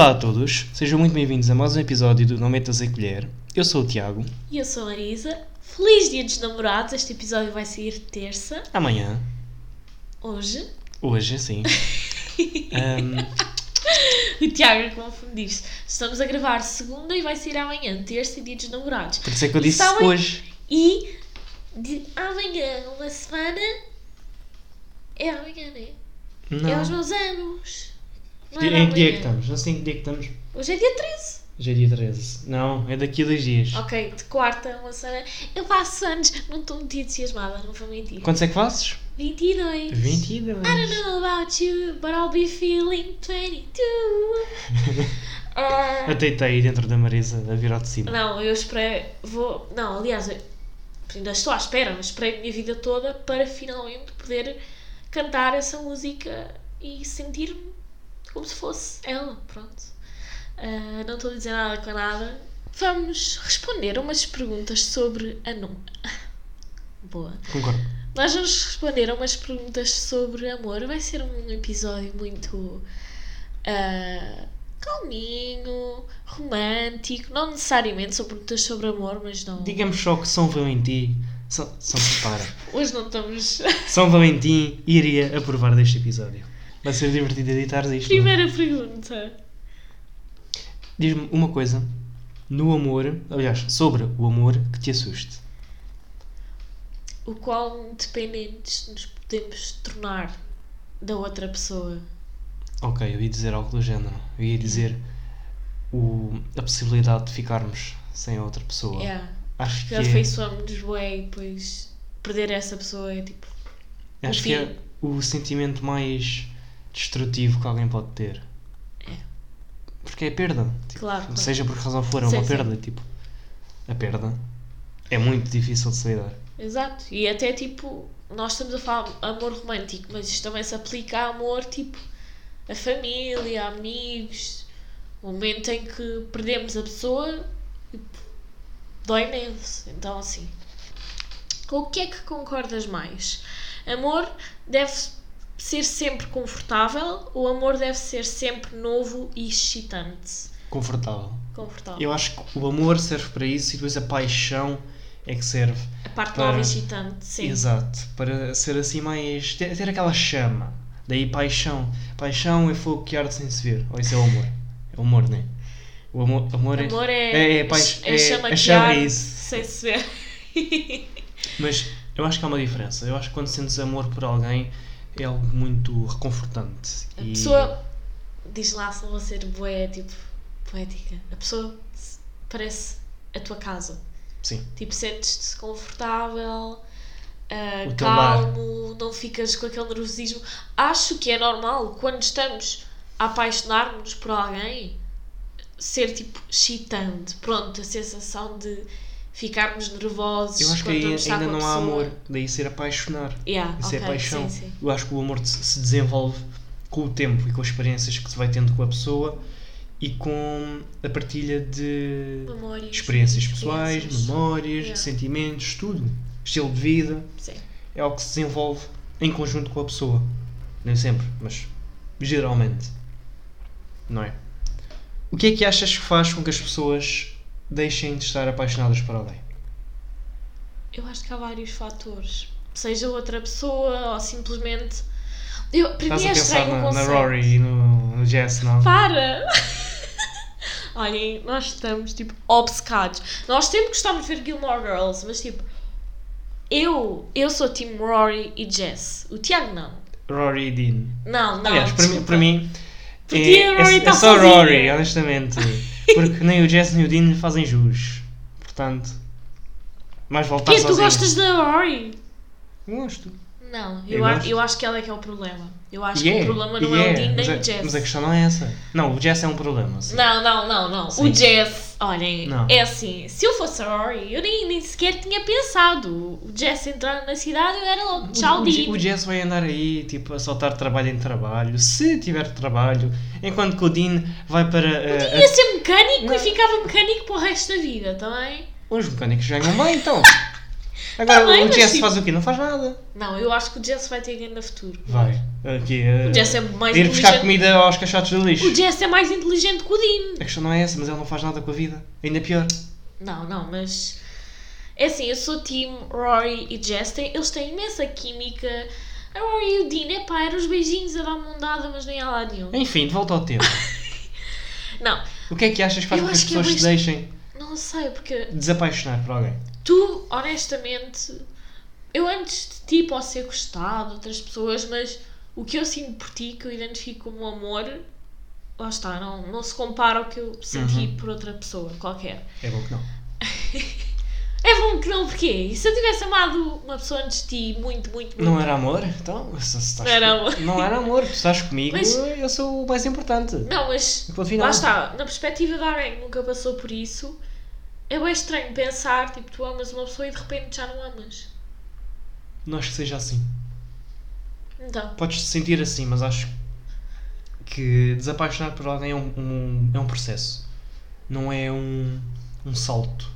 Olá a todos, sejam muito bem-vindos a mais um episódio do Não Metas a Colher. Eu sou o Tiago. E eu sou a Marisa. Feliz Dia dos Namorados. Este episódio vai sair terça. Amanhã, Hoje. hoje, sim. Ahm, O Tiago confundiu-se. Estamos a gravar segunda e vai sair amanhã, terça e Dia dos Namorados. por isso é que eu disse Sabem- hoje. E de amanhã, uma semana. É amanhã, né? É aos Não. meus anos. Não Em que dia é que estamos? Não sei em que dia que estamos. Hoje é dia 13. Hoje é dia 13. Não, é daqui a dois dias. Ok, de quarta, uma semana. Eu faço anos. Não estou muito entusiasmada, não vou mentir. Quantos é que fazes? 22. 22. I don't know about you, but I'll be feeling 22. Ah, Eu deitei aí dentro da Marisa a virar de cima. não, eu esperei. Vou. Não, aliás, eu ainda estou à espera, mas esperei a minha vida toda para finalmente poder cantar essa música e sentir-me como se fosse ela. Pronto. Ah, não estou a dizer nada com nada. Vamos responder a umas perguntas sobre a num. Boa. Concordo. Nós vamos responder a umas perguntas sobre amor. Vai ser um episódio muito ah, calminho, romântico. Não necessariamente são perguntas sobre amor, mas não. Digamos só que São Valentim. São, São, para. Hoje não estamos. São Valentim iria aprovar deste episódio. Vai ser divertido editar isto. não é? Primeira pergunta. Diz-me uma coisa no amor, aliás, sobre o amor que te assuste. O qual dependentes nos podemos tornar da outra pessoa. Ok, eu ia dizer algo do género. Eu ia dizer o, a possibilidade de ficarmos sem a outra pessoa. Yeah. Acho que Que é, afeiçoamos-nos bué e depois perder essa pessoa é tipo. acho o que é o sentimento mais destrutivo que alguém pode ter. É. Porque é perda. Tipo, Claro. Seja por que razão for, é Sim, uma sim. perda. Tipo, a perda é muito difícil de se lidar. Exato. E até tipo, nós estamos a falar de amor romântico, mas isto também se aplica a amor tipo a família, a amigos. O momento em que perdemos a pessoa tipo, dói imenso. Então assim. Com o que é que concordas mais? Amor deve ser sempre confortável ou amor deve ser sempre novo e excitante? Confortável. Confortável. Eu acho que o amor serve para isso e depois a paixão é que serve A parte para- nova e excitante, sim. Exato, para ser assim mais. ter, ter aquela chama. Daí paixão. Paixão é fogo que arde sem se ver. Ou isso é o amor. É o amor, não é? O amor, amor, é. Amor é, é, é, paix- é, é- chama a que chama é arde isso. sem se ver. Mas eu acho que há uma diferença. Eu acho que quando sentes amor por alguém é algo muito reconfortante. A E- pessoa, diz lá se não vou ser boé, tipo, poética. A pessoa parece a tua casa. Sim. Tipo, sentes-te confortável, lar. calmo, não ficas com aquele nervosismo. Acho que é normal, quando estamos a apaixonar-nos por alguém, ser tipo excitante. Pronto, a sensação de ficarmos nervosos. Eu acho que aí ainda não há amor. Daí ser apaixonar. Yeah, Isso é ok, paixão. sim, sim. Eu acho que o amor se se desenvolve com o tempo e com as experiências que se vai tendo com a pessoa e com a partilha de Memórias, experiências pessoais, experiências. memórias, Yeah. sentimentos, tudo. Estilo de vida. Sim. É algo que se desenvolve em conjunto com a pessoa. Nem sempre, mas geralmente. Não é? O que é que achas que faz com que as pessoas deixem de estar apaixonadas por alguém? Eu acho que há vários fatores. Seja outra pessoa ou simplesmente. Eu, para Estás mim é estranho o na, na conceito. Rory e no, no Jess, não? Para! Olhem, nós estamos tipo obcecados. Nós sempre gostamos de ver Gilmore Girls, mas tipo. Eu, eu sou Team Rory e Jess. O Tiago não. Rory e Dean. Não, não. Aliás, para mim, para mim é, é, é só. Rory, honestamente. Porque nem o Jess nem o Dean lhe fazem jus. Portanto, mais vale estar Quê? Tu sozinho. gostas da Rory? Gosto. Não, Eu eu, a- gosto. eu acho que ela é que é o problema. Eu acho E que é, o problema e não é, é, o Dean nem mas a- o Jess. Mas a questão não é essa. Não, o Jess é um problema. sim. Não, não, não, não. Sim. O Jess, olhem, Não. é assim, se eu fosse a Rory, eu nem, nem sequer tinha pensado. O Jess entrar na cidade, eu era logo, tchau, o, Dean. o, o Jess vai andar aí, tipo, a saltar trabalho em trabalho, se tiver trabalho, enquanto que o Dean vai para. eh, Ia ser mecânico Não. e ficava mecânico para o resto da vida, também. Os mecânicos ganham bem, então. Agora, Tá bem, o mas Jesse tipo- faz o quê? Não faz nada. Não, eu acho que o Jesse vai ter grande futuro. Vai. Aqui, uh, O Jesse é mais ir buscar inteligente. comida aos caixotes do lixo. O Jesse é mais inteligente que o Dean. A questão não é essa, mas ele não faz nada com a vida. Ainda pior. Não, não, mas. É assim, eu sou team Rory e Jess. Eles têm imensa química. A Rory e o Dean, epá, eram os beijinhos a dar mão dada, mas nem há lá nenhum. Enfim, de volta ao tema. Não, O que é que achas que faz Eu com que as acho que é pessoas se deixem não sei, porque desapaixonar por alguém? Tu, honestamente, eu antes de ti posso ser gostado de outras pessoas, mas o que eu sinto por ti, que eu identifico como amor, lá está, não, não se compara ao que eu senti Uhum. por outra pessoa qualquer. É bom que não. É bom que não, porquê? E se eu tivesse amado uma pessoa antes de ti muito, muito, muito. Não era amor? Então, se, estás Não era amor. Não era amor. Tu estás comigo, Mas- eu sou o mais importante. Não, mas lá está, na perspectiva de alguém que nunca passou por isso, é bem estranho pensar, tipo, tu amas uma pessoa e de repente já não amas. Não acho que seja assim. Então, Podes te sentir assim, mas acho que desapaixonar por alguém é um, um- é um processo. Não é um, um salto.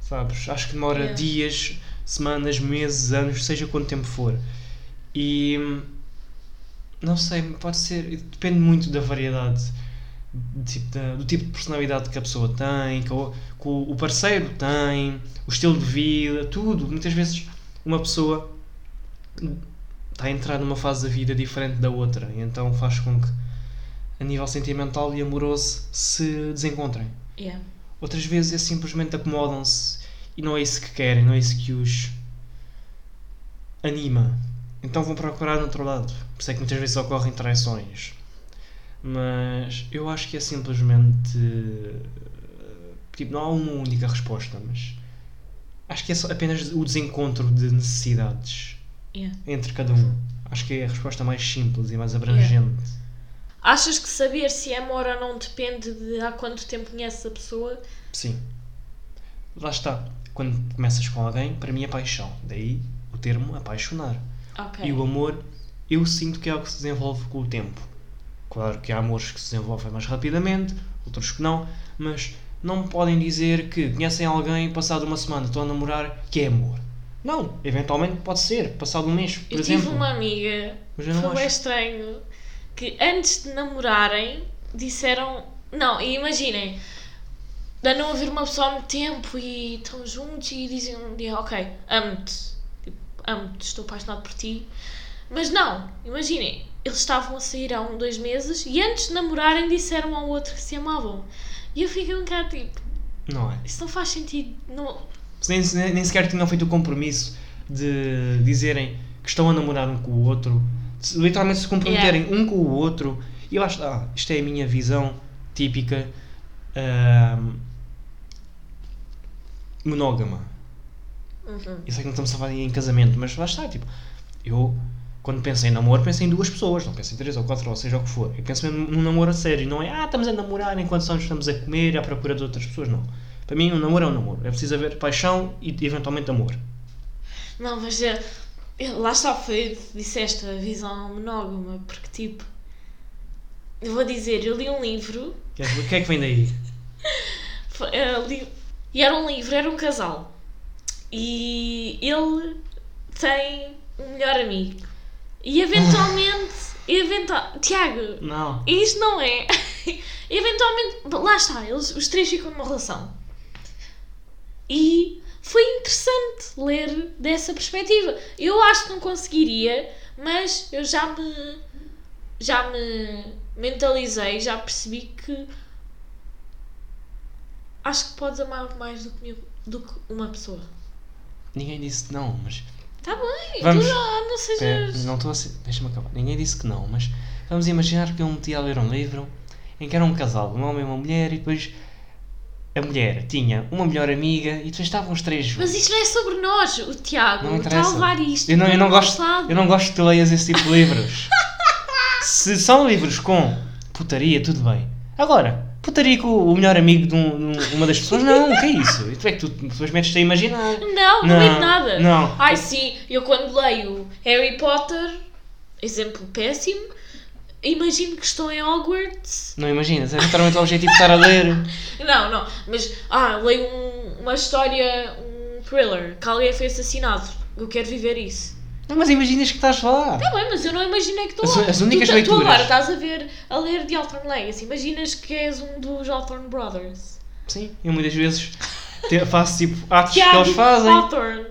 Sabes? Acho que demora Yeah. dias, semanas, meses, anos, seja quanto tempo for. E hum, não sei, pode ser. Depende muito da variedade. De tipo- da- do tipo de personalidade que a pessoa tem, que o, que o parceiro tem, o estilo de vida, tudo. Muitas vezes uma pessoa está a entrar numa fase da vida diferente da outra e então faz com que a nível sentimental e amoroso se desencontrem. yeah. Outras vezes é simplesmente acomodam-se e não é isso que querem, não é isso que os anima. Então vão procurar no outro lado. Por isso é que muitas vezes ocorrem traições. Mas eu acho que é simplesmente. Tipo, não há uma única resposta, mas. Acho que é só apenas o desencontro de necessidades Yeah. entre cada um. Acho que é a resposta mais simples e mais abrangente. Achas que saber se é amor ou não depende de há quanto tempo conheces a pessoa? Sim. Lá está. Quando começas com alguém, para mim é paixão. Daí o termo apaixonar. Ok. E o amor, eu sinto que é algo que se desenvolve com o tempo. Claro que há amores que se desenvolvem mais rapidamente, outros que não, mas não podem dizer que conhecem alguém passado uma semana, estão a namorar, que é amor. Não, eventualmente pode ser, passado um mês, por Eu exemplo. tive uma amiga, eu foi bem estranho, que antes de namorarem disseram. Não, e imaginem, de não haver uma pessoa há muito tempo e estão juntos e dizem um dia, ok, amo-te, tipo, amo-te, estou apaixonado por ti. Mas não, imaginem, eles estavam a sair há um, dois meses e antes de namorarem disseram ao outro que se amavam. E eu fiquei um bocado tipo, Não é? isso não faz sentido. Não... Nem, nem sequer tinham feito o compromisso de dizerem que estão a namorar um com o outro, se- literalmente se comprometerem um com o outro. E eu acho, ah, isto é a minha visão típica ahm, monógama. Uhum. Eu sei que não estamos a falar em casamento, mas lá está, tipo, eu quando penso em namoro, penso em duas pessoas, não penso em três ou quatro, ou seja o que for. Eu penso mesmo num namoro a sério, não é, ah, estamos a namorar enquanto só estamos a comer à procura de outras pessoas, não. Para mim, um namoro é um namoro. É preciso haver paixão e eventualmente amor. Não, mas é, lá está, foi, disseste a visão monógama, porque tipo, eu vou dizer, eu li um livro, O que é que- o que é que vem daí? eh, e era um livro, era um casal, e ele tem um melhor amigo, e eventualmente, eventual, Tiago, Não. isto não é, eventualmente, lá está, eles, os três ficam numa relação, e foi interessante ler dessa perspectiva. Eu acho que não conseguiria, mas eu já me já me mentalizei, já percebi que acho que podes amar mais do que, do que uma pessoa. Ninguém disse não, mas. Tá bem, Vamos- tu não, não sejas. não estou a ser. Deixa-me acabar. Ninguém disse que não, mas vamos imaginar que eu meti a ler um livro em que era um casal, um homem e uma mulher, e depois a mulher tinha uma melhor amiga e depois estavam os três juntos. Mas isto não é sobre nós, o Tiago Não está a interessa. levar isto. Eu não, eu, não gosto, eu não gosto que tu leias esse tipo de livros. Se são livros com putaria, tudo bem. Agora, putaria com o melhor amigo de, um- de uma das pessoas, não, o que é isso? Tu é que tu depois metes-te a imaginar. Não, não, Não, nada. não. Ai sim, eu quando leio Harry Potter, exemplo péssimo, imagino que estou em Hogwarts. Não imaginas, é literalmente o objetivo de estar a ler. Não, não, mas ah, leio um- uma história, um thriller, que alguém foi assassinado. Eu quero viver isso. Não, mas imaginas que estás lá. Tá bem, mas eu não imaginei que estou As- lá. as únicas tu, tu leituras- agora estás a ver, a ler The Althorn Legacy. Imaginas que és um dos Althorn Brothers. Sim, eu muitas vezes faço tipo atos que Tiago eles fazem. Hawthorne.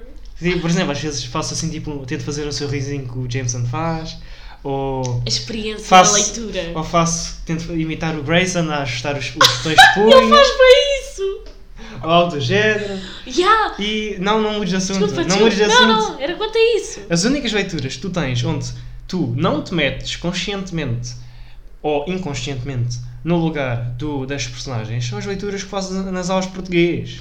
Por exemplo, às vezes faço assim tipo, tento fazer um sorrisinho que o Jameson faz. Ou A experiência faço, da leitura. ou faço, tento imitar o Grayson a ajustar os, os botões de punho, Ele faz bem isso! Ao autogénero. Yeah! E não, não mudes de assunto. Desculpa, não mudes de assunto. Não, não, era quanto a isso. As únicas leituras que tu tens onde tu não te metes conscientemente ou inconscientemente no lugar do, das personagens são as leituras que fazes nas aulas de português.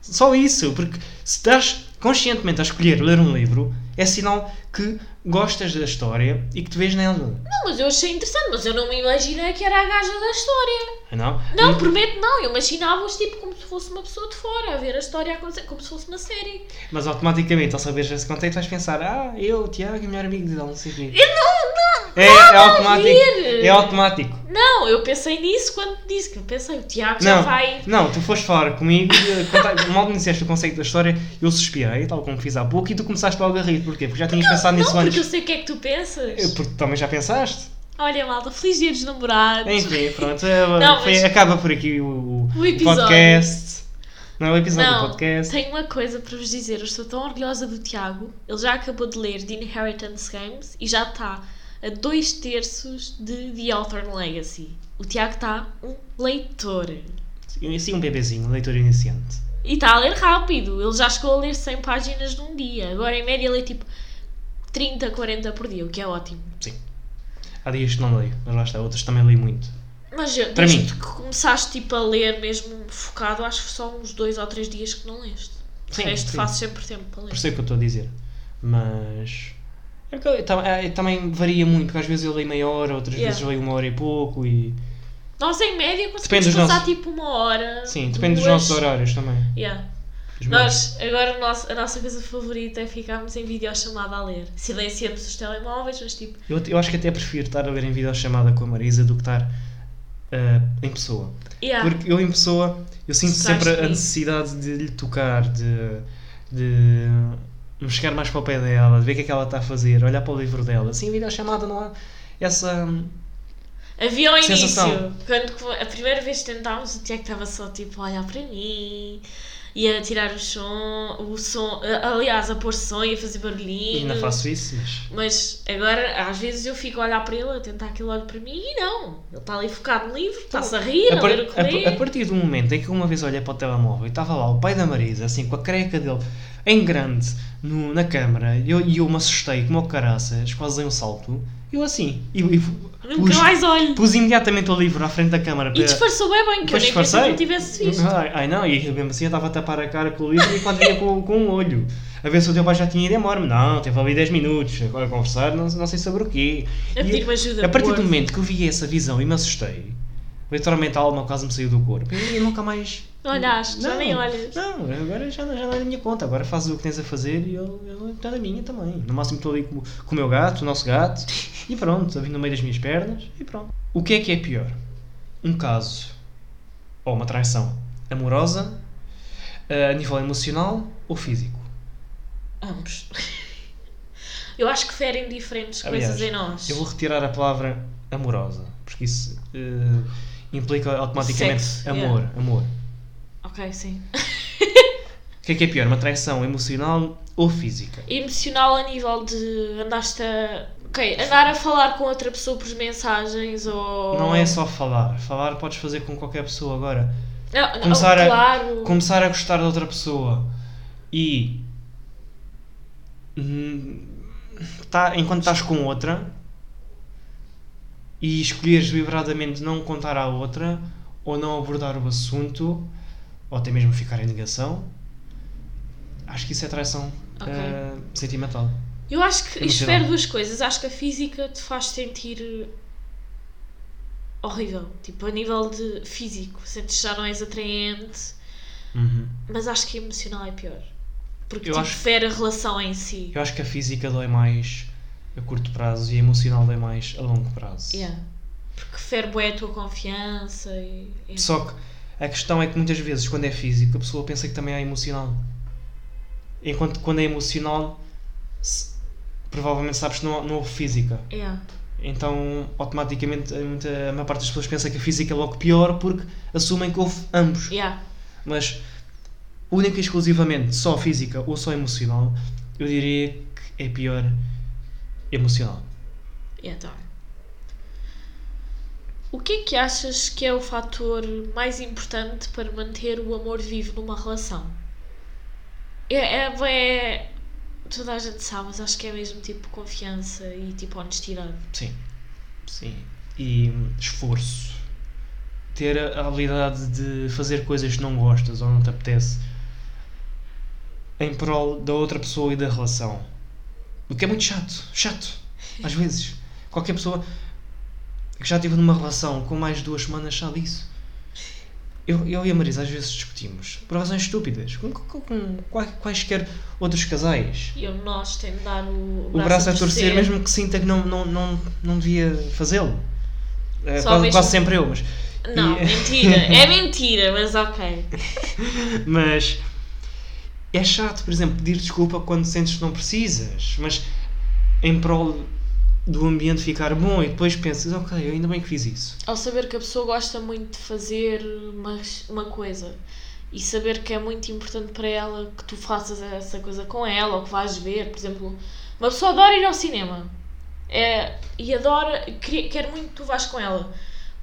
Só isso, porque se estás conscientemente a escolher ler um livro, é sinal que gostas da história e que te vês nela. Não, mas eu achei interessante, mas eu não me imaginei que era a gaja da história. Não? Não, prometo não. Eu imaginava-os tipo como se fosse uma pessoa de fora, a ver a história acontecer, como se fosse uma série. Mas automaticamente, ao saberes esse contexto, vais pensar: Ah, eu, Tiago, e o melhor amigo dele, não sei o quê. Eu não, não, É, é automático. É automático. Não, eu pensei nisso quando disse que eu pensei, o Tiago já vai. não, tu foste falar comigo, e, contar- mal me disseste o conceito da história, eu suspirei, tal como fiz há pouco, e tu começaste logo a rir. Porquê? Porque já tinhas pensado nisso Não, porque eu sei o que é que tu pensas. Eu- Porque também já pensaste. Olha, malta, feliz dia dos namorados. Enfim, pronto. é, Não, foi- mas- acaba por aqui o, o O podcast. Não é o episódio do Não, podcast. tenho uma coisa para vos dizer. Eu estou tão orgulhosa do Tiago. Ele já acabou de ler The Inheritance Games e já está a dois terços de The Althorn Legacy. O Tiago está um leitor. Assim um bebezinho, um leitor iniciante. E está a ler rápido. Ele já chegou a ler 100 páginas num dia. Agora, em média, lê tipo 30, 40 por dia, o que é ótimo. Sim. Há dias que não leio, mas lá está, outros também leio muito. Mas eu, Para desde mim. que começaste tipo, a ler mesmo focado, acho que só uns dois ou três dias que não leste. De Sim, resto, sim. faço sempre tempo para ler. Por isso é que eu estou a dizer. Mas. É que eu- tam- é, também varia muito, porque às vezes eu leio meia hora, outras Yeah. vezes leio uma hora e pouco e. Nós, em média, conseguimos dos passar nossos- tipo uma hora. Sim, depende dos duas. nossos horários também. Yeah. Nós, agora, nosso- a nossa coisa favorita é ficarmos em videochamada a ler. Silenciamos os telemóveis, mas tipo. Eu, eu acho que até prefiro estar a ler em videochamada com a Marisa do que estar ah, em pessoa. Yeah. Porque eu em pessoa, eu sinto sempre a necessidade de lhe tocar, de, de me chegar mais para o pé dela, de ver o que é que ela está a fazer, olhar para o livro dela. Assim, em videochamada não há essa. Havia ao início, Sensação. quando a primeira vez que tentámos, o Tiago estava só tipo a olhar para mim, ia tirar o som, o som, aliás, a pôr som e a fazer barulhinho. E ainda faço isso, mas. Mas agora, às vezes, eu fico a olhar para ele, a tentar que ele olhe para mim e não. Ele está ali focado no livro, está-se a rir, a, A, ler o que a- a partir do momento em que uma vez olhei para o telemóvel e estava lá o pai da Marisa, assim, com a careca dele em grande no- na câmara, e eu, e eu me assustei como o caraças, quase dei um salto, eu assim, e, e Nunca pus, mais olho. pus imediatamente o livro à frente da câmara E para. disfarçou bem bem, que eu nem pensei que tivesse visto. Ai, não, e mesmo assim eu estava a tapar a cara com o livro e quando vinha com, com um olho. A ver se o teu pai já tinha ido embora. Não, teve ali 10 minutos agora a conversar, não, não sei sobre o quê. A E pedir-me ajuda. a partir por do momento que eu vi essa visão e me assustei, literalmente a alma quase me saiu do corpo. E eu nunca mais. Olhaste, já nem olhas. Não, agora já, não- já não é da minha conta. Agora fazes o que tens a fazer e eu, eu estou da minha também. No máximo estou ali com, com o meu gato, o nosso gato, e pronto, a vir no meio das minhas pernas e pronto. O que é que é pior? Um caso ou uma traição amorosa, eh, a nível emocional ou físico? Ambos. Eu acho que ferem diferentes Aliás, coisas em nós. Eu vou retirar a palavra amorosa, porque isso eh, implica automaticamente Sexo, amor. yeah. Amor. Ok, sim. O que é que é pior? Uma traição emocional ou física? Emocional a nível de andaste a. Ok, andar a falar com outra pessoa por mensagens ou. Não é só falar. Falar podes fazer com qualquer pessoa agora. Não, não, começar a- claro. Começar a gostar de outra pessoa e. hum, Tá, enquanto estás com outra e escolheres deliberadamente não contar à outra ou não abordar o assunto ou até mesmo ficar em negação, acho que isso é traição Ok. eh, sentimental. Eu acho que isto Emocional. fere duas coisas. Acho que a física te faz sentir horrível. Tipo, a nível de físico. Sentes já não és atraente. Uhum. Mas acho que emocional é pior. Porque Eu tipo, acho- fere a relação em si. Eu acho que a física dói mais a curto prazo e a emocional dói mais a longo prazo. Yeah. Porque fere bué a tua confiança e. e- Só que a questão é que muitas vezes, quando é físico, a pessoa pensa que também é emocional. enquanto quando é emocional, se- provavelmente sabes que não, não houve física. Yeah. Então, automaticamente, a muita- a maior parte das pessoas pensa que a física é logo pior porque assumem que houve ambos. Yeah. Mas, única e exclusivamente só física ou só emocional, eu diria que é pior emocional. Yeah, tá. O que é que achas que é o fator mais importante para manter o amor vivo numa relação? É, é, é- toda a gente sabe, mas acho que é mesmo tipo confiança e tipo honestidade. Sim. Sim. E hum, esforço. Ter a a habilidade de fazer coisas que não gostas ou não te apetece em prol da outra pessoa e da relação. O que é muito chato. Chato. Às vezes. Qualquer pessoa que já esteve numa relação com mais de duas semanas sabe disso. Eu, eu e a Marisa às vezes discutimos por razões estúpidas, com, com, com quai- quaisquer outros casais. E eu, nós, temos de dar o, O braço a torcer, mesmo que sinta que não, não, não, não devia fazê-lo. É, Só quase, mesmo- quase sempre eu, mas. Não, E- mentira. É mentira, mas ok. Mas é chato, por exemplo, pedir desculpa quando sentes que não precisas, mas em prol do ambiente ficar bom e depois pensas, ok, ainda bem que fiz isso. Ao saber que a pessoa gosta muito de fazer uma, uma coisa e saber que é muito importante para ela que tu faças essa coisa com ela ou que vais ver, por exemplo, uma pessoa adora ir ao cinema é, e adora, quer, quer muito que tu vás com ela.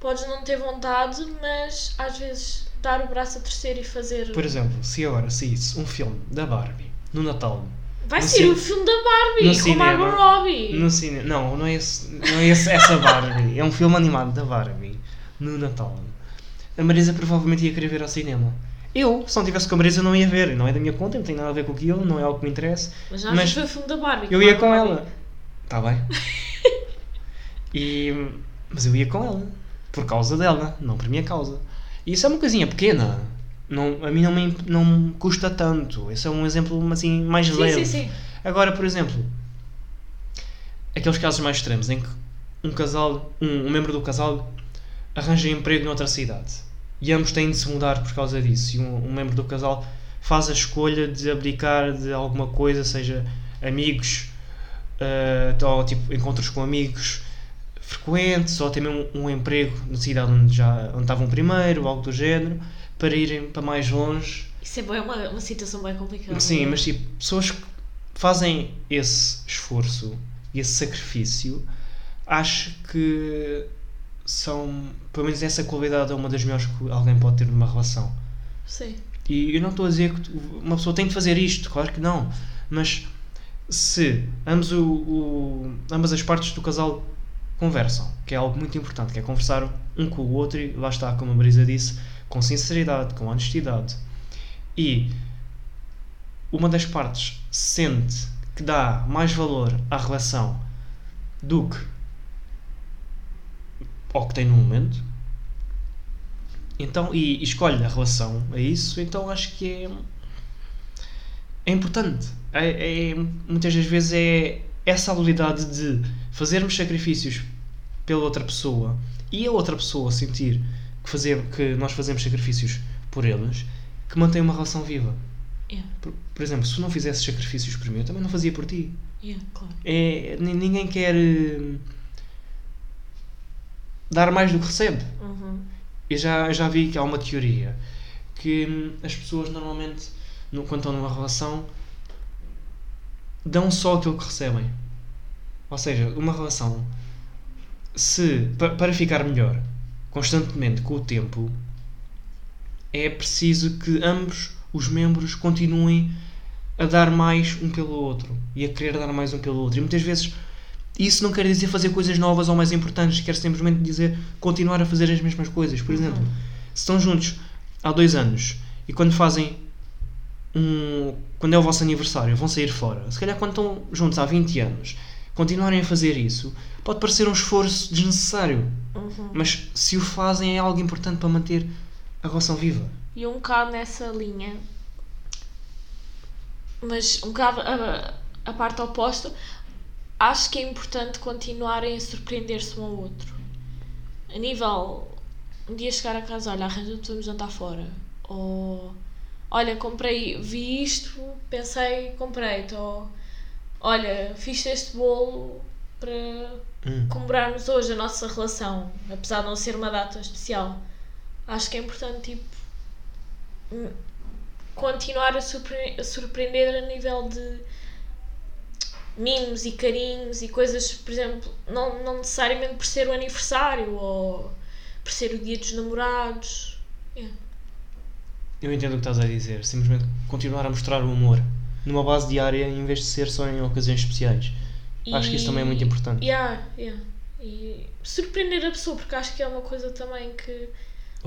Podes não ter vontade, mas às vezes dar o braço a torcer e fazer. Por exemplo, se agora saísse um filme da Barbie no Natal, Vai no ser o filme da Barbie no com cinema, Margot Robbie. no não, não é, esse, não é esse, essa Barbie, é um filme animado da Barbie no Natal. A Marisa provavelmente ia querer ver ao cinema. Eu, se não tivesse com a Marisa, não ia ver. Não é da minha conta, não tem nada a ver com aquilo, não é algo que me interessa. Mas já mas foi o filme da Barbie. Eu ia com ela. Está bem. E, mas eu ia com ela. Por causa dela, não por minha causa. E isso é uma coisinha pequena. Não, a mim não me, não me custa tanto. Esse é um exemplo assim, mais Sim, leve. sim, sim. Agora, por exemplo, aqueles casos mais extremos em que um casal, um, um membro do casal arranja emprego noutra cidade e ambos têm de se mudar por causa disso. E um, um membro do casal faz a escolha de abdicar de alguma coisa, seja amigos, eh, ou tipo encontros com amigos frequentes, ou até mesmo um, um emprego na cidade onde já onde estavam primeiro, ou algo do género, para irem para mais longe Isso é bem uma, uma situação bem complicada. Sim, mas tipo, pessoas que fazem esse esforço e esse sacrifício, acho que são, pelo menos essa qualidade é uma das melhores que alguém pode ter numa relação. Sim. E eu não estou a dizer que uma pessoa tem de fazer isto, claro que não. Mas se ambos o, o- ambas as partes do casal conversam, que é algo muito importante, que é conversar um com o outro e lá está, como a Marisa disse, com sinceridade, com honestidade. E uma das partes sente que dá mais valor à relação do que ao que tem no momento, então, e, escolhe a relação a isso, então acho que é, é importante. É, é- muitas das vezes é essa habilidade de fazermos sacrifícios pela outra pessoa e a outra pessoa sentir que, que nós fazemos sacrifícios por eles que mantém uma relação viva. Yeah. Por, por exemplo, se não fizesses sacrifícios por mim, eu também não fazia por ti. Yeah, claro. É, ni- ninguém quer eh, dar mais do que recebe. Uhum. Eu já, já vi que há uma teoria que hum, as pessoas normalmente, no- quando estão numa relação, dão só aquilo que recebem. Ou seja, uma relação, se pa- para ficar melhor constantemente com o tempo, é preciso que ambos os membros continuem a dar mais um pelo outro e a querer dar mais um pelo outro. E muitas vezes isso não quer dizer fazer coisas novas ou mais importantes, quer simplesmente dizer continuar a fazer as mesmas coisas. Por exemplo, se estão juntos há dois anos e quando fazem um. quando é o vosso aniversário, vão sair fora, se calhar quando estão juntos há 20 anos, continuarem a fazer isso, pode parecer um esforço desnecessário, Uhum. mas se o fazem é algo importante para manter a relação viva. E um bocado nessa linha, mas um bocado a, a parte oposta, acho que é importante continuarem a surpreender-se um ao outro. A nível, um dia chegar a casa, olha, arranja-te, vamos jantar fora. Ou olha, comprei, vi isto, pensei, comprei-te. Ou, olha, fiz este bolo para Hum. comemorarmos hoje a nossa relação, apesar de não ser uma data especial. Acho que é importante, tipo, hum, continuar a, surpre- a surpreender a nível de mimos e carinhos e coisas, por exemplo, não, não necessariamente por ser o aniversário ou por ser o dia dos namorados. É. Eu entendo o que estás a dizer. Simplesmente continuar a mostrar o amor numa base diária em vez de ser só em ocasiões especiais. Acho que isso também é muito importante. Yeah, yeah. E surpreender a pessoa, porque acho que é uma coisa também que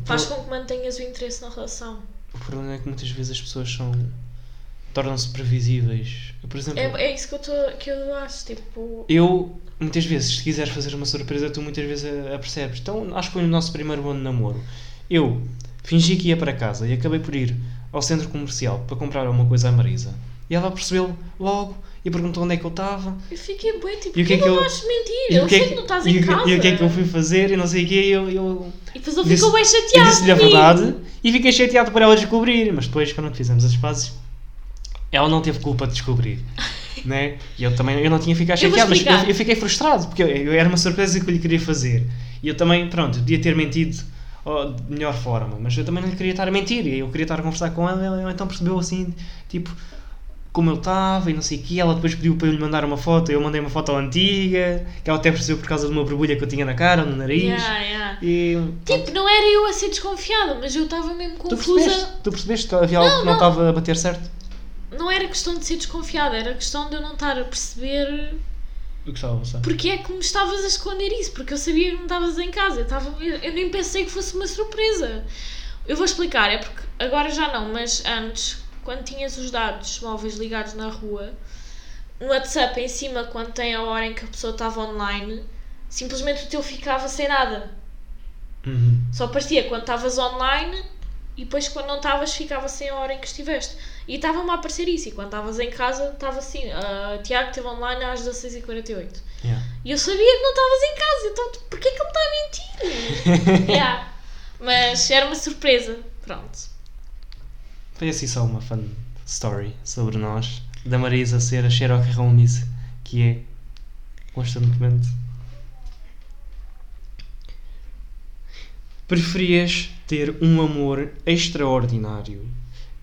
faz com que mantenhas o interesse na relação. o problema é que muitas vezes as pessoas são. tornam-se previsíveis. Por exemplo, É, é isso que eu, tô, que eu acho, tipo... eu, muitas vezes, se quiseres fazer uma surpresa, tu muitas vezes a, a percebes. Então, acho que foi o nosso primeiro ano de namoro. Eu fingi que ia para casa e acabei por ir ao centro comercial para comprar uma coisa à Marisa. E ela percebeu logo e perguntou onde é que eu estava. Eu fiquei bem, tipo, E o que é que não eu- vais mentir? Eu que sei que, que não estás em que- casa. e o que é que eu fui fazer e não sei o quê. Eu, eu, E depois ele ficou bem chateado disse-lhe a verdade e fiquei chateado por ela descobrir. Mas depois, quando fizemos as pazes, ela não teve culpa de descobrir. né? E eu também eu não tinha ficado chateado, mas eu, eu fiquei frustrado porque eu, eu- era uma surpresa que eu lhe queria fazer. E eu também, pronto, podia ter mentido ó, de melhor forma, mas eu também não lhe queria estar a mentir. E eu queria estar a conversar com ela e ela então percebeu assim, tipo, como eu estava e não sei o quê. Ela depois pediu para eu lhe mandar uma foto. Eu mandei uma foto antiga, que ela até percebeu por causa de uma borbulha que eu tinha na cara, no nariz. Yeah, yeah. E Tipo, não era eu a ser desconfiada, mas eu estava mesmo Tu confusa. percebeste? Tu percebeste que havia algo Não, que não estava a bater certo? Não era questão de ser desconfiada, era questão de eu não estar a perceber O que estava a passar? porque é que me estavas a esconder isso, porque eu sabia que não estavas em casa, eu, estava, eu nem pensei que fosse uma surpresa. Eu vou explicar, é porque agora já não, mas antes, quando tinhas os dados móveis ligados na rua, no WhatsApp em cima, quando tem a hora em que a pessoa estava online, simplesmente o teu ficava sem nada. Uhum. Só aparecia quando estavas online e depois quando não estavas ficava sem a hora em que estiveste. E estava-me a aparecer isso. E quando estavas em casa estava assim: ah, Tiago esteve online às 16h48. Yeah. E eu sabia que não estavas em casa. Então porquê que ele me está a mentir? yeah. Mas era uma surpresa. Pronto. Foi assim só uma fun story sobre nós. Da Marisa ser a Sherlock Holmes que é constantemente. Preferias ter um amor extraordinário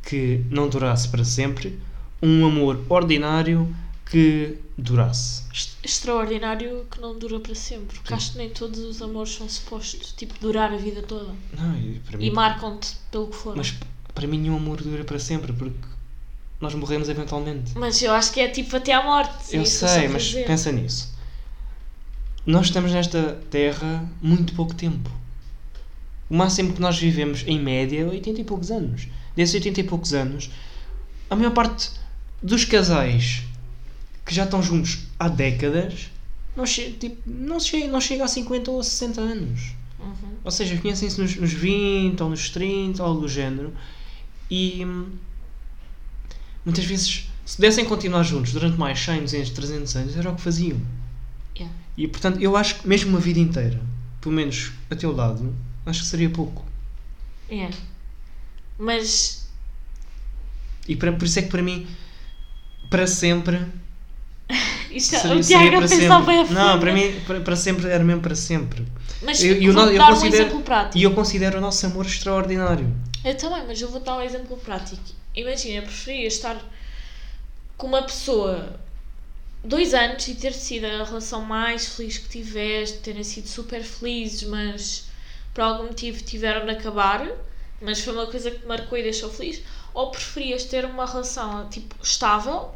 que não durasse para sempre, um amor ordinário que durasse? Extraordinário que não dura para sempre. Porque Sim. acho que nem todos os amores são supostos tipo, durar a vida toda. Não, e mim, E marcam-te pelo que for. mas para mim nenhum amor dura para sempre porque nós morremos eventualmente. Mas eu acho que é tipo até à morte. Eu sei, mas dizer. pensa nisso. Nós estamos nesta terra muito pouco tempo. O máximo que nós vivemos, em média, é 80 e poucos anos. Desses 80 e poucos anos, a maior parte dos casais que já estão juntos há décadas não, che tipo, não, chega, não chega a 50 ou a 60 anos. Uhum. Ou seja, conhecem-se nos, nos 20 ou nos 30, algo do género. E hum, muitas vezes, se pudessem continuar juntos durante mais 100, 200, 300 anos, era o que faziam. Yeah. E portanto, eu acho que mesmo uma vida inteira, pelo menos a teu lado, acho que seria pouco. É. Mas E para, por isso é que para mim, para sempre. isto é seria, o Tiago para sempre. bem a fundo. Não, para mim, para, para sempre era mesmo para sempre. Mas Eu- eu eu um considero-. E eu considero o nosso amor extraordinário. Eu também, mas eu vou dar um exemplo prático. Imagina, eu preferia estar com uma pessoa dois anos e ter sido a relação mais feliz que tiveste, terem sido super felizes, mas por algum motivo tiveram de acabar, mas foi uma coisa que te marcou e deixou feliz. Ou preferias ter uma relação tipo estável,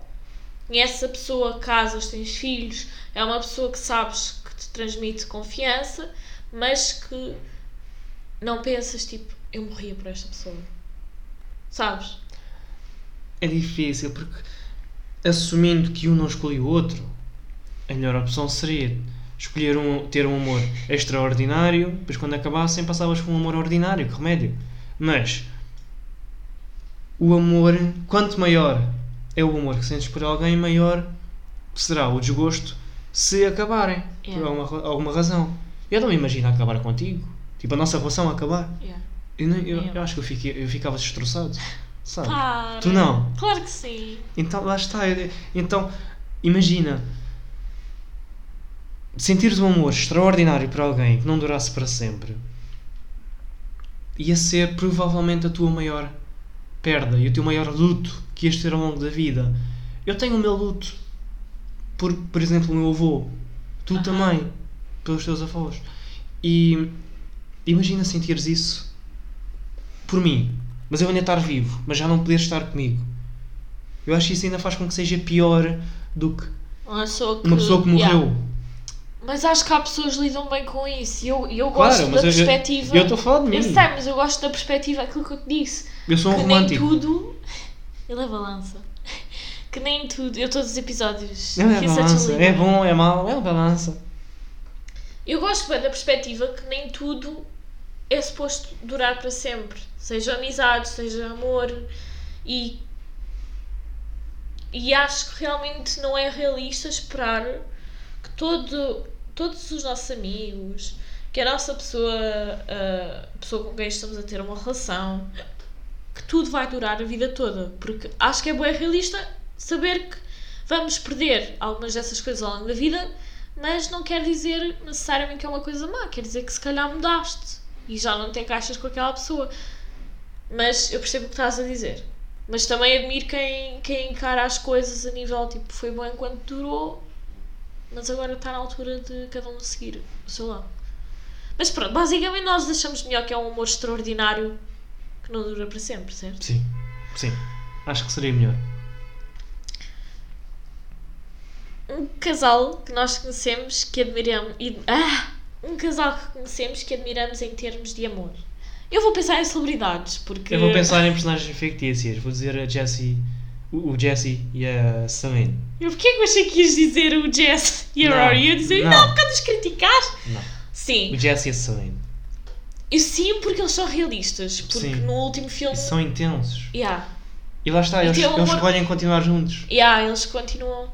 conheces a pessoa, casas, tens filhos, é uma pessoa que sabes que te transmite confiança, mas que não pensas tipo, eu morria por esta pessoa. Sabes? É difícil porque assumindo que um não escolhe o outro, a melhor opção seria escolher um, ter um amor extraordinário, depois quando acabassem passavas com um amor ordinário, que remédio. Mas o amor, quanto maior é o amor que sentes por alguém, maior será o desgosto se acabarem. Por Yeah. alguma, alguma razão. Eu não me imagino acabar contigo. Tipo, a nossa relação acabar. Yeah. Eu, não- eu- eu acho que eu, fiquei, eu ficava destroçado. Sabes? Para. Tu não. Claro que sim. Então, lá está. Então, imagina. Sentires um amor extraordinário por alguém que não durasse para sempre ia ser provavelmente a tua maior perda e o teu maior luto que ias ter ao longo da vida. Eu tenho o meu luto por, por exemplo, o meu avô. Tu Aham. também. Pelos teus avós. E imagina sentires isso por mim. Mas eu ainda estar vivo, mas já não poder estar comigo. Eu acho que isso ainda faz com que seja pior do que Uma pessoa que, uma pessoa que Yeah. morreu. Mas acho que há pessoas que lidam bem com isso. E eu, eu Claro, gosto da eu- eu- perspectiva. Eu estou a falar de mim. Eu sei, mas eu gosto da perspectiva aquilo que eu te disse. Eu sou um que romântico. nem tudo. Ele é balança. Que nem tudo. Eu todos os episódios. Não é a balança. É bom, é mau, é balança. Eu gosto bem da perspectiva que nem tudo é suposto durar para sempre. Seja amizade, seja amor. E. E acho que realmente não é realista esperar que todo, todos os nossos amigos, que a nossa pessoa, a pessoa com quem estamos a ter uma relação, que tudo vai durar a vida toda. Porque acho que é bem realista saber que vamos perder algumas dessas coisas ao longo da vida, mas não quer dizer necessariamente que é uma coisa má, quer dizer que se calhar mudaste e já não te encaixas com aquela pessoa. Mas eu percebo o que estás a dizer. Mas também admiro quem, quem encara as coisas a nível tipo, foi bom enquanto durou, mas agora está na altura de cada um seguir o seu lado. Mas pronto, basicamente nós achamos melhor que é um amor extraordinário que não dura para sempre, certo? Sim, sim. Acho que seria melhor. Um casal que nós conhecemos que admiramos. E, ah! Um casal que conhecemos que admiramos em termos de amor. Eu vou pensar em celebridades, porque. Eu vou pensar em personagens fictícias. Vou dizer a Jessie, o Jesse e a Celine. Eu porquê que eu achei que ias dizer o Jess e a Não, Rory? Eu ia dizer, não. não, por causa dos criticares. Não. Sim, O Jesse e a Celine. eu sim, porque eles são realistas. Porque Sim. no último filme. E são intensos. Yeah, E lá está, E eles, eles amor- escolhem continuar juntos. yeah, eles continuam.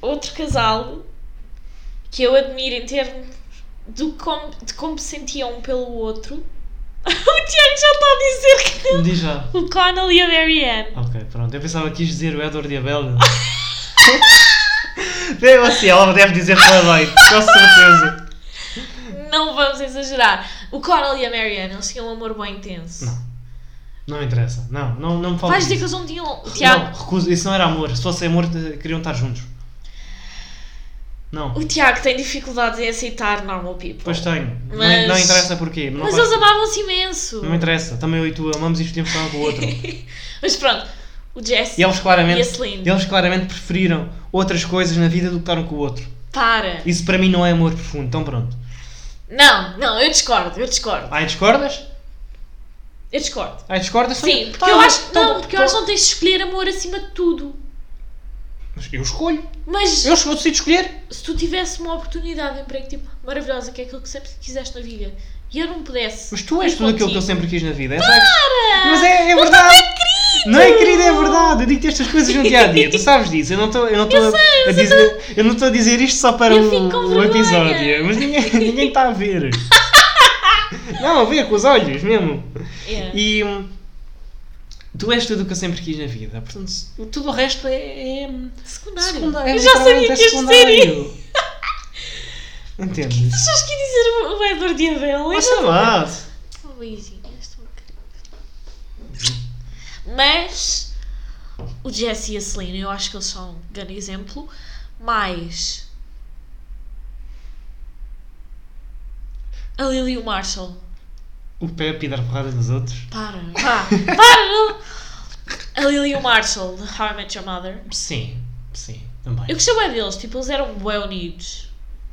Outro casal que eu admiro em termos do como, de como se sentiam um pelo outro. o Tiago já está a dizer que não. Diz já. O Connell e a Marianne. Ok, pronto. Eu pensava que quis dizer o Edward e a Bella. Vê assim, ela deve dizer parabéns, com certeza. Não vamos exagerar. O Connell e a Marianne, eles tinham um amor bem intenso. Não. Não interessa. Não, não, não me fala Vais dizer que eles não tinham. O Tiago, Não, recuso. Isso não era amor. Se fosse amor, te- queriam estar juntos. Não. o Tiago tem dificuldades em aceitar normal people. Pois tenho. Não, Mas- não interessa porquê. Não, Mas faz- eles amavam-se imenso. não interessa. Também eu e tu amamos e escolhemos um com o outro. Mas pronto, o Jesse E eles e a claramente, Celine. eles claramente preferiram outras coisas na vida do que estar um com o outro. Para. Isso para mim não é amor profundo. Então pronto. Não, não, eu discordo, eu discordo. Ai, discordas? Eu discordo. Ai, discordas? Sim, porque Tá, eu acho. então- não, porque eu acho que não tens de escolher amor acima de tudo. Mas Eu escolho. Mas Eu eu decido escolher. se tu tivesse uma oportunidade de emprego tipo maravilhosa, que é aquilo que sempre quiseste na vida, e eu não pudesse. Mas tu és ir tudo aquilo que eu contigo- sempre quis na vida. É sexo. Mas é, é verdade. Não é querido, é verdade. Eu digo-te estas coisas no dia a dia. Tu sabes disso. Eu não estou eu não estou a dizer, eu não estou a dizer isto só para Eu o, fico com o vergonha. episódio. Mas ninguém ninguém está a ver. Não, a ver com os olhos mesmo. Yeah. E hum, tu és tudo o que eu sempre quis na vida. Portanto, tudo o resto é, é Secundário. secundário. É eu já sabia literalmente que ias é dizer isso. Entendes? Achas que ia dizer o- Edward e a Bella? Mas sei lá. Beijinho, estou querida. Mas o Jesse e a Celine, eu acho que eles são um grande exemplo. Mas a Lily e o Marshall. O Pepe dar porrada nos outros. Para, vá, para! A Lily e o Marshall de How I Met Your Mother. Sim, sim, também. Eu gostei bem deles, tipo, eles eram bem unidos.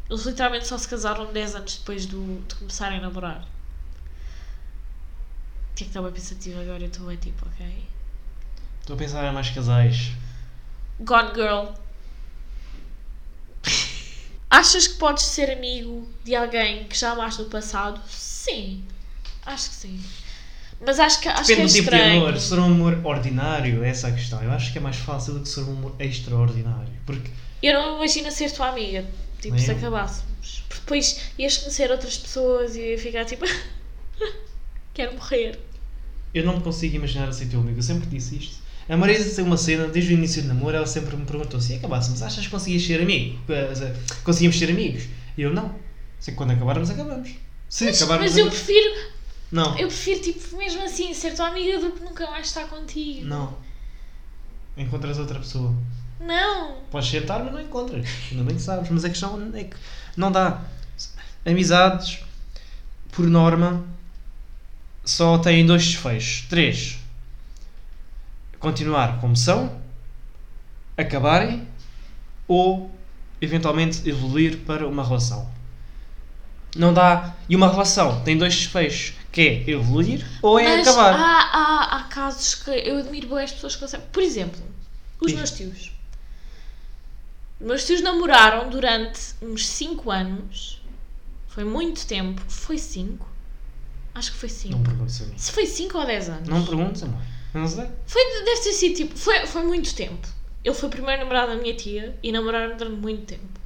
Eles literalmente só se casaram 10 anos depois do, de começarem a namorar. Tinha que estar bem pensativo agora, eu estou bem tipo, ok? Estou a pensar em mais casais. Gone Girl. Achas que podes ser amigo de alguém que já amaste no passado? Sim. Acho que sim. Mas acho que, acho que é Depende do tipo de estranho. amor. Se for um amor ordinário, essa é a questão. Eu acho que é mais fácil do que se for um amor extraordinário. Porque Eu não imagino ser tua amiga. Tipo, Nem se acabássemos. Porque depois ias conhecer outras pessoas e ia ficar tipo. Quero morrer. eu não me consigo imaginar a ser teu amigo. Eu sempre disse isto. A Marisa tem uma cena, desde o início do namoro, ela sempre me perguntou se acabássemos, achas que conseguias ser amigo? Eh, Conseguíamos ser amigos? E eu não. Se quando acabarmos, acabamos. Se Mas, acabarmos, mas eu prefiro, Não. eu prefiro, tipo, mesmo assim, ser tua amiga do que nunca mais estar contigo. Não. Encontras outra pessoa. Não. Podes sentar, mas não encontras. Ainda bem que sabes. Mas a questão é que não dá. Amizades, por norma, só têm dois desfechos. Três. Continuar como são, acabarem ou eventualmente evoluir para uma relação. Não dá. E uma relação tem dois desfechos, que é evoluir ou é Mas acabar. Há, há, há casos que eu admiro bem as pessoas que conseguem. Por exemplo, os Diz. meus tios. Os meus tios namoraram durante uns 5 anos. Foi muito tempo. Foi 5? Acho que foi 5. Não perguntes a mim. Se foi 5 ou 10 anos? Não perguntes, amor. Não sei. Foi, deve ter sido tipo. Foi, foi muito tempo. Ele foi o primeiro namorado da minha tia e namoraram durante muito tempo.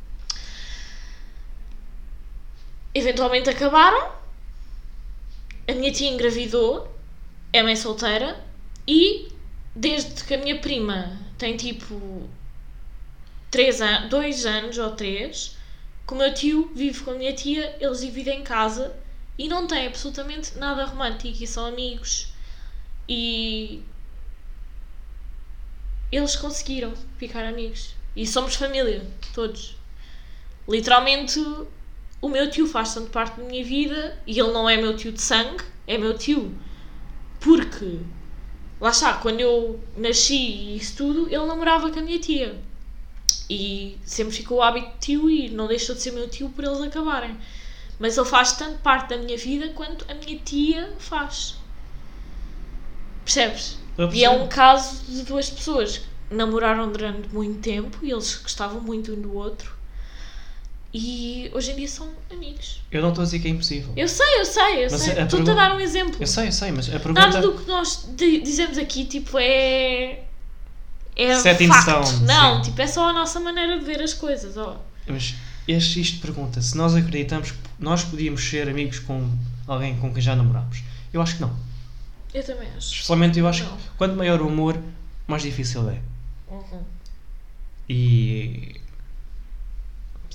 Eventualmente acabaram. A minha tia engravidou, é mãe solteira e desde que a minha prima tem tipo 3 an 2 anos ou 3, que o meu tio vive com a minha tia, eles dividem casa e não têm absolutamente nada romântico e são amigos. E eles conseguiram ficar amigos. E somos família, todos. Literalmente, o meu tio faz tanto parte da minha vida e ele não é meu tio de sangue, é meu tio. Porque, lá está, quando eu nasci e isso tudo, ele namorava com a minha tia. E sempre ficou o hábito de tio e não deixou de ser meu tio por eles acabarem. Mas ele faz tanto parte da minha vida quanto a minha tia faz. Percebes? E é um caso de duas pessoas que namoraram durante muito tempo e eles gostavam muito um do outro. E hoje em dia são amigos. Eu não estou a dizer que é impossível. Eu sei, eu sei, eu Mas sei. a Estou-te a pergunta- dar um exemplo. Eu sei, eu sei, mas a Nada pergunta. do que nós di- dizemos aqui, tipo, é. É Set facto. stone, Não, sim. tipo, é só a nossa maneira de ver as coisas. Ó. Mas este, isto pergunta se nós acreditamos que nós podíamos ser amigos com alguém com quem já namoramos. Eu acho que não. Eu também acho. Especialmente eu acho Não. que quanto maior o amor, mais difícil é. Uhum. E.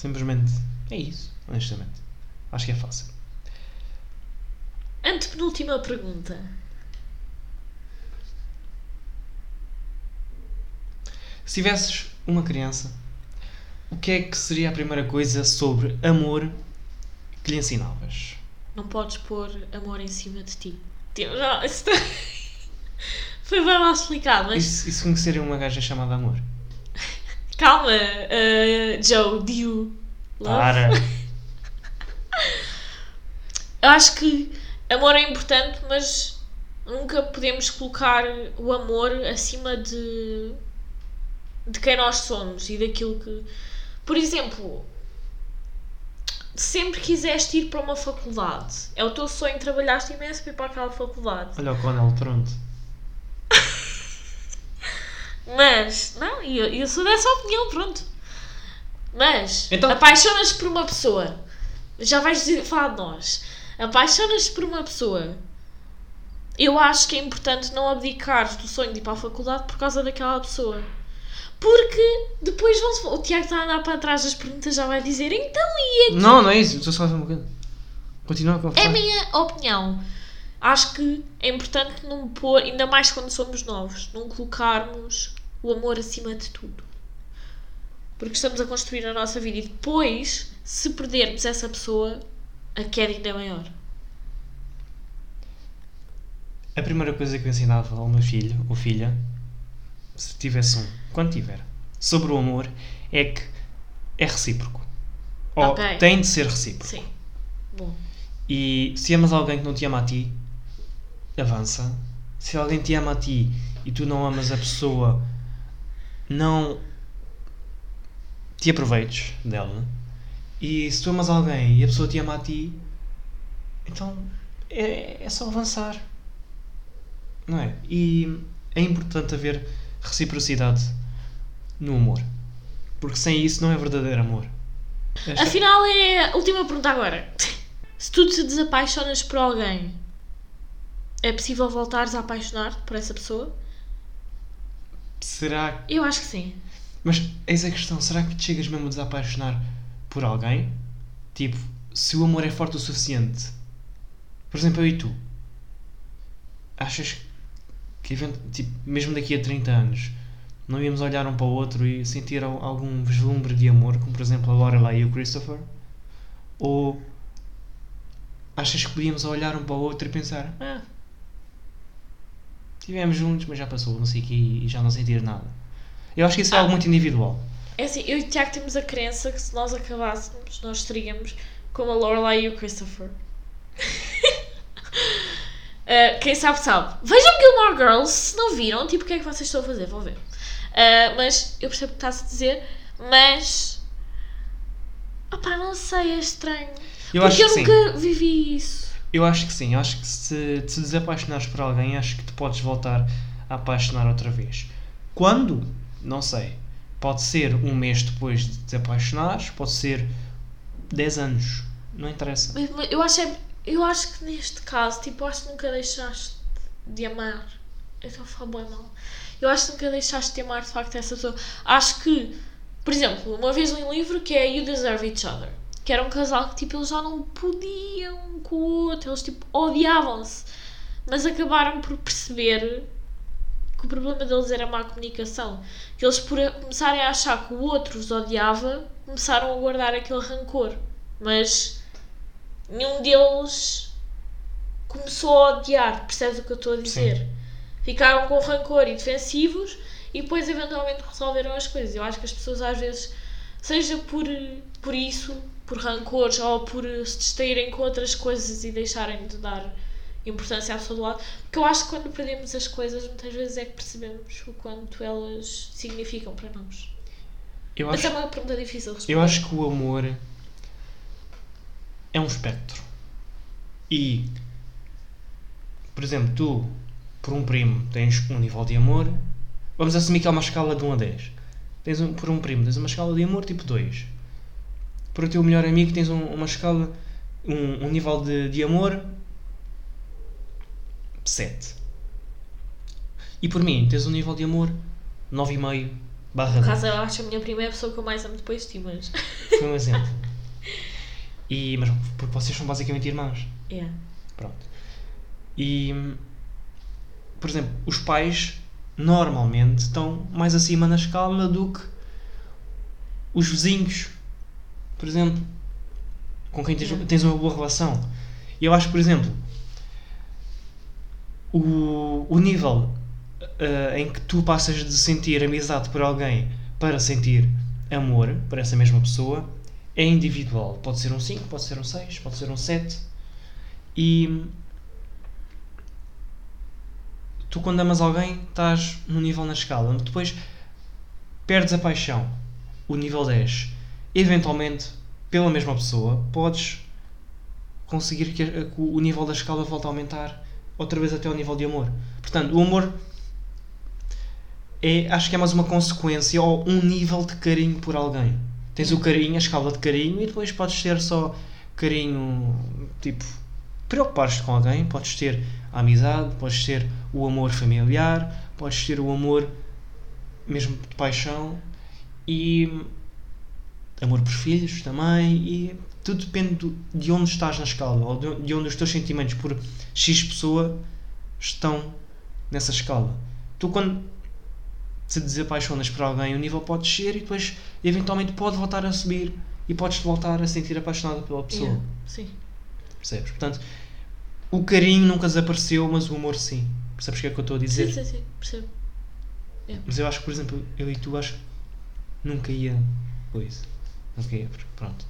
Simplesmente é isso, honestamente. Acho que é fácil. Antepenúltima pergunta. Se tivesses uma criança, o que é que seria a primeira coisa sobre amor que lhe ensinavas? Não podes pôr amor em cima de ti. Isso tá- Foi bem mal explicado, mas e se conhecerem uma gaja chamada amor? Calma, uh, Joe, you love? Para! Eu acho que amor é importante, mas nunca podemos colocar o amor acima de, de quem nós somos e daquilo que. Por exemplo, sempre quiseste ir para uma faculdade, é o teu sonho, trabalhaste imenso para ir para aquela faculdade. Olha o Conal, pronto. Mas, não, eu, eu sou dessa opinião, pronto. Mas, Então- apaixonas por uma pessoa, já vais dizer, falar de nós. Apaixonas por uma pessoa. Eu acho que é importante não abdicares do sonho de ir para a faculdade por causa daquela pessoa. Porque depois vão O Tiago está a andar para trás das perguntas, já vai dizer, então e aqui? Não, não é isso. Estou só a fazer uma coisa. Continua com a É a minha opinião. Acho que é importante não pôr, ainda mais quando somos novos, não colocarmos o amor acima de tudo. Porque estamos a construir a nossa vida e depois, se perdermos essa pessoa, a queda ainda é maior. A primeira coisa que eu ensinava ao meu filho ou filha, se tivesse um, quando tiver, sobre o amor, é que é recíproco. Ou Ok. tem de ser recíproco. Sim. Bom. E se amas alguém que não te ama a ti, avança. Se alguém te ama a ti e tu não amas a pessoa, não te aproveites dela. E se tu amas alguém e a pessoa te ama a ti, então é, é só avançar. Não é? E é importante haver reciprocidade no amor. Porque sem isso não é verdadeiro amor. Esta- Afinal, é a última pergunta agora. Se tu te desapaixonas por alguém, é possível voltares a apaixonar por essa pessoa? Será Eu acho que sim. Mas eis a questão, será que te chegas mesmo a desapaixonar por alguém? Tipo, se o amor é forte o suficiente. Por exemplo, eu e tu. Achas que tipo, mesmo daqui a 30 anos não íamos olhar um para o outro e sentir al- algum vislumbre de amor, como por exemplo a Lorelai e o Christopher? Ou achas que podíamos olhar um para o outro e pensar, ah, estivemos juntos, mas já passou, não sei o quê, e já não sentir nada? Eu acho que isso é Ah. algo muito individual. É assim, eu e o Tiago temos a crença que se nós acabássemos, nós seríamos como a Lorelai e o Christopher. Uh, quem sabe, sabe. Vejam Gilmore Girls, se não viram, tipo, o que é que vocês estão a fazer? Vão ver. Uh, mas eu percebo o que estás a dizer, mas. Opá, não sei, é estranho. Eu Porque eu que sim. nunca vivi isso. Eu acho que sim. Acho que se te desapaixonares por alguém, acho que te podes voltar a apaixonar outra vez. Quando? Não sei. Pode ser um mês depois de te apaixonares, pode ser 10 anos. Não interessa. Eu acho, é- eu acho que neste caso, tipo, acho que nunca deixaste de amar. Eu estou a falar bem mal. Eu acho que nunca deixaste de amar de facto essa pessoa. Acho que, por exemplo, uma vez li um livro que é You Deserve Each Other. Que era um casal que tipo, eles já não podiam um com o outro, eles tipo odiavam-se. Mas acabaram por perceber que o problema deles era a má comunicação. Que eles por começarem a achar que o outro os odiava, começaram a guardar aquele rancor. Mas nenhum deles começou a odiar, percebes o que eu estou a dizer? Ficaram com rancor e defensivos e depois eventualmente resolveram as coisas. Eu acho que as pessoas às vezes, seja por, por isso, por rancores ou por se distraírem com outras coisas e deixarem de dar importância à pessoa do lado, porque eu acho que quando perdemos as coisas muitas vezes é que percebemos o quanto elas significam para nós. Eu Mas acho, é uma pergunta difícil de responder. eu acho que o amor é um espectro. E, por exemplo, tu, por um primo, tens um nível de amor. Vamos assumir que é uma escala de 1 a 10. Tens um, por um primo, tens uma escala de amor tipo 2. Para o teu melhor amigo, tens um- uma escala, um, um nível de, de amor 7. E por mim, tens um nível de amor 9,5 barra No 10. caso, eu acho a minha prima é a pessoa que eu mais amo depois de ti, mas. Foi um exemplo. E, mas porque vocês são basicamente irmãos. Yeah. Pronto. E, por exemplo, os pais normalmente estão mais acima na escala do que os vizinhos. Por exemplo, com quem tens, tens uma boa relação. E eu acho que, por exemplo, o, o nível eh, em que tu passas de sentir amizade por alguém para sentir amor por essa mesma pessoa é individual. Pode ser um 5, pode ser um 6, pode ser um 7. E tu quando amas alguém estás num nível na escala, onde depois perdes a paixão, o nível 10. Eventualmente, pela mesma pessoa, podes conseguir que o nível da escala volte a aumentar outra vez até ao nível de amor. Portanto, o amor é, acho que é mais uma consequência ou um nível de carinho por alguém. Tens o carinho, a escala de carinho, e depois podes ter só carinho, tipo, preocupar-te com alguém, podes ter a amizade, podes ter o amor familiar, podes ter o amor mesmo de paixão e amor por filhos também, e tudo depende de onde estás na escala, ou de de onde os teus sentimentos por X pessoa estão nessa escala. Tu quando te desapaixonas por alguém, o nível pode descer e depois eventualmente pode voltar a subir e podes voltar a sentir apaixonado pela pessoa. Yeah. Sim. Percebes? Portanto, o carinho nunca desapareceu, mas o amor sim. Percebes o que é que eu estou a dizer? Sim, sim, sim, percebo. Mas eu acho que, por exemplo, eu e tu acho que nunca ia. Pois. Nunca ia. porque Pronto.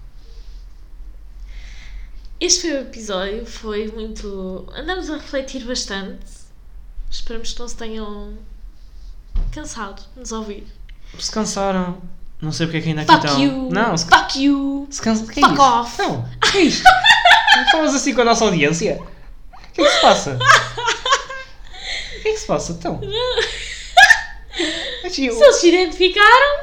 Este foi o episódio, foi muito. Andamos a refletir bastante. Esperamos que não se tenham cansado de nos ouvir. Se cansaram, não sei porque é que ainda aqui Fuck estão. you! Não, se, Fuck you! se cansa. Que é Fuck isso? off! Não, que é isto? Falas assim com a nossa audiência? O que é que se passa? O que é que se passa? Então. Se eles se identificaram,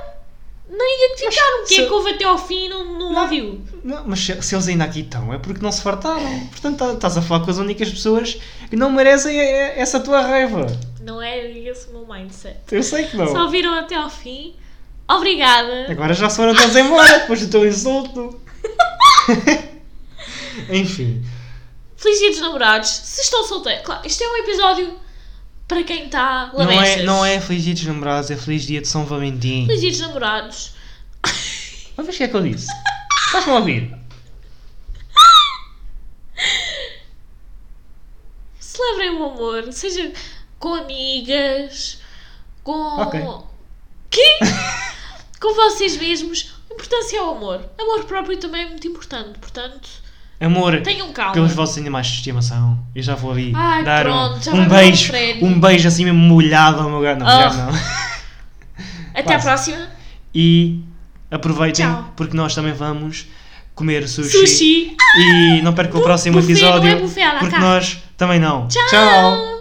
não criticaram. Quem se- é que houve até ao fim e não, não, Não. ouviu? Não, mas se, se eles ainda aqui estão, é porque não se fartaram. Portanto, tá- estás a falar com as únicas pessoas que não merecem e- e- essa tua raiva. Não é esse o meu mindset. Eu sei que Só não. ouviram até ao fim. Obrigada. Agora já se foram todos embora depois do teu insulto. Enfim. Feliz dia dos namorados. Se estão solteiros. Claro, isto é um episódio para quem está Não é, não é Feliz Dia dos Namorados, é Feliz Dia de São Valentim. Feliz dia dos namorados. Mas o que é que eu disse? Estás-me a ouvir? Celebrem o amor. Seja com amigas, com... Ok. Quê? com vocês mesmos. A importância é o amor. Amor próprio também é muito importante. Portanto, Amor tenham calma. pelos vossos animais de estimação. Eu já vou ali Ai, dar pronto, já um, vai um um beijo. Um beijo assim mesmo molhado ao meu gato. Não, Ah. já não. Até à próxima. E aproveitem Tchau. porque nós também vamos comer sushi. Sushi. E não percam o próximo Buffet, não é episódio buffet la porque nós também não. Tchau. Tchau.